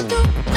mm.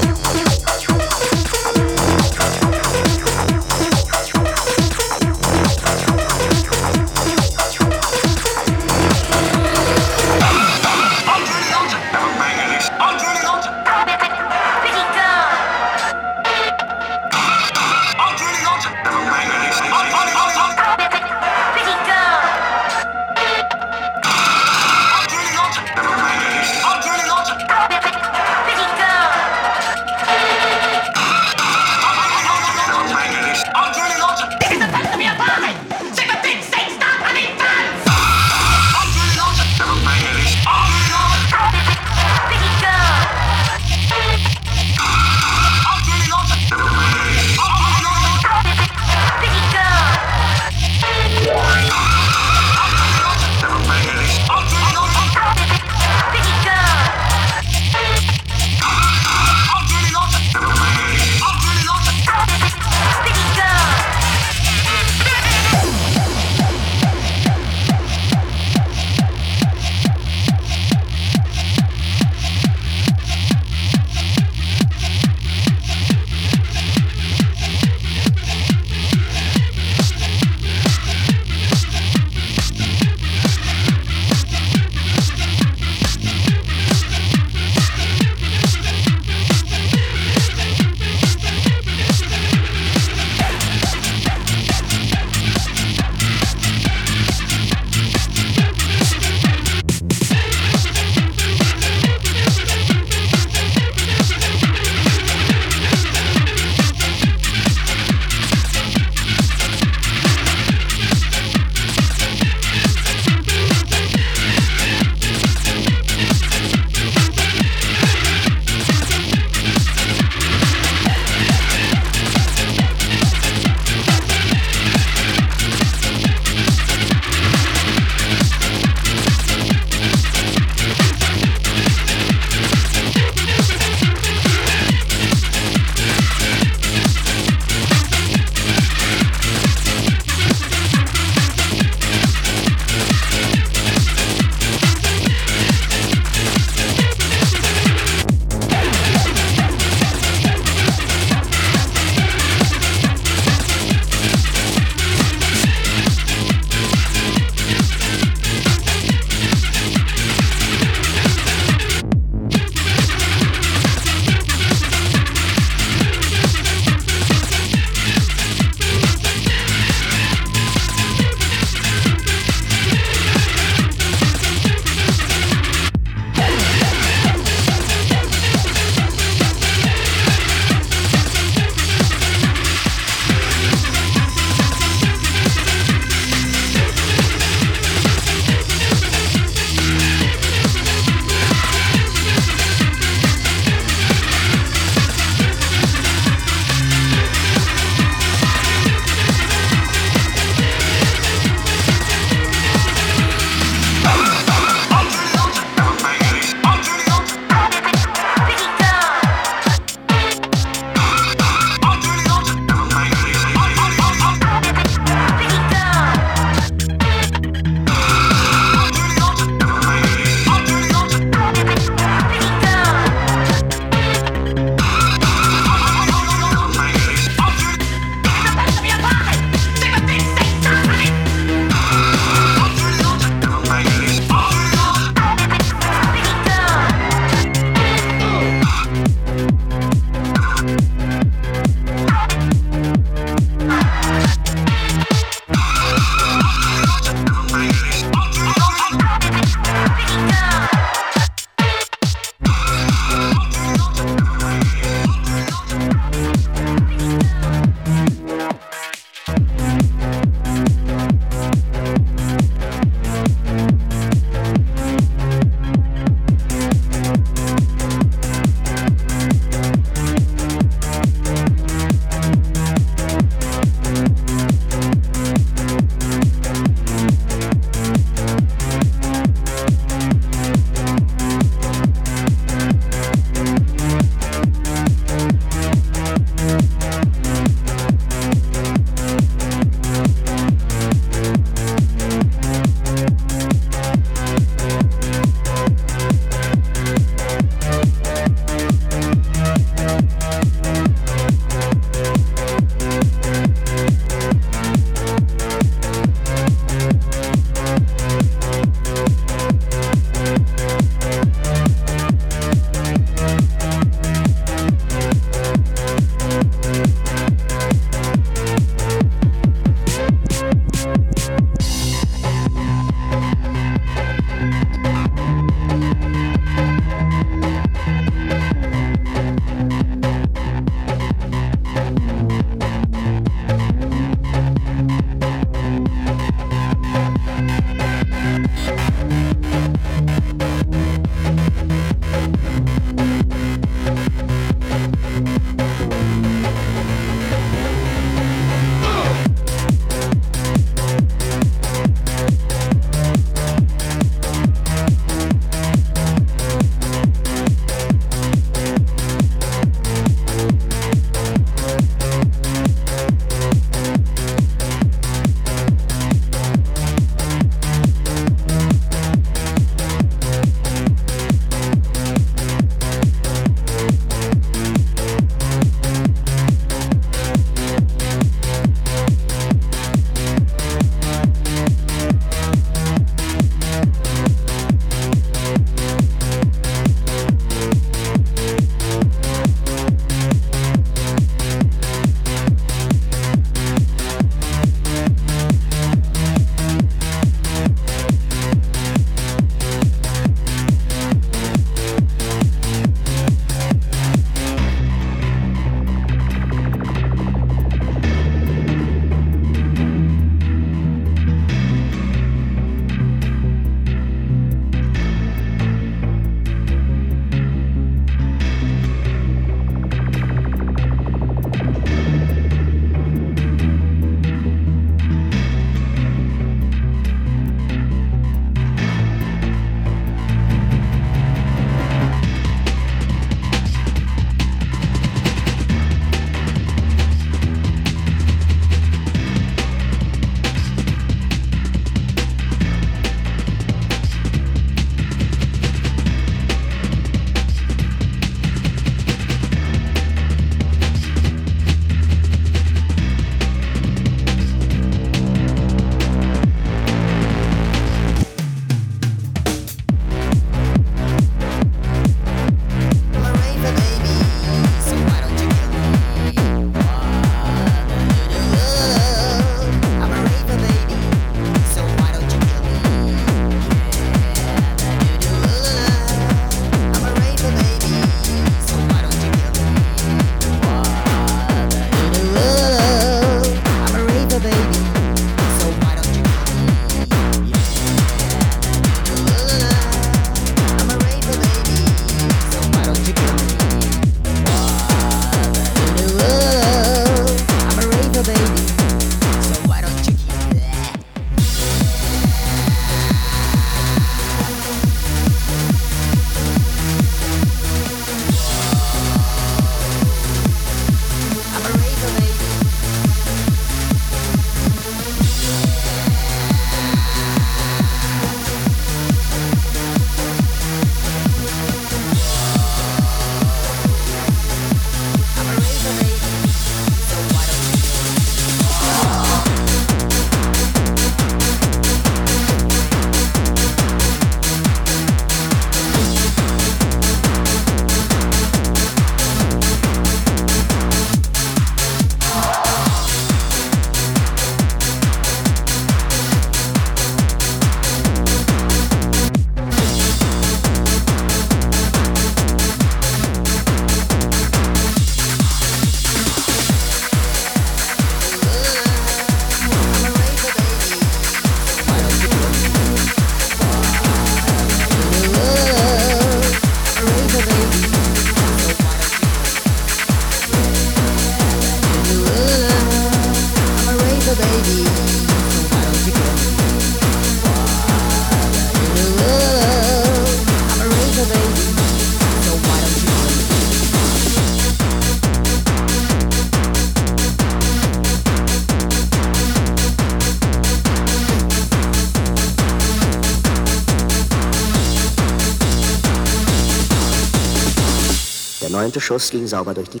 Neunte Schuss ging sauber durch die...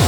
I'm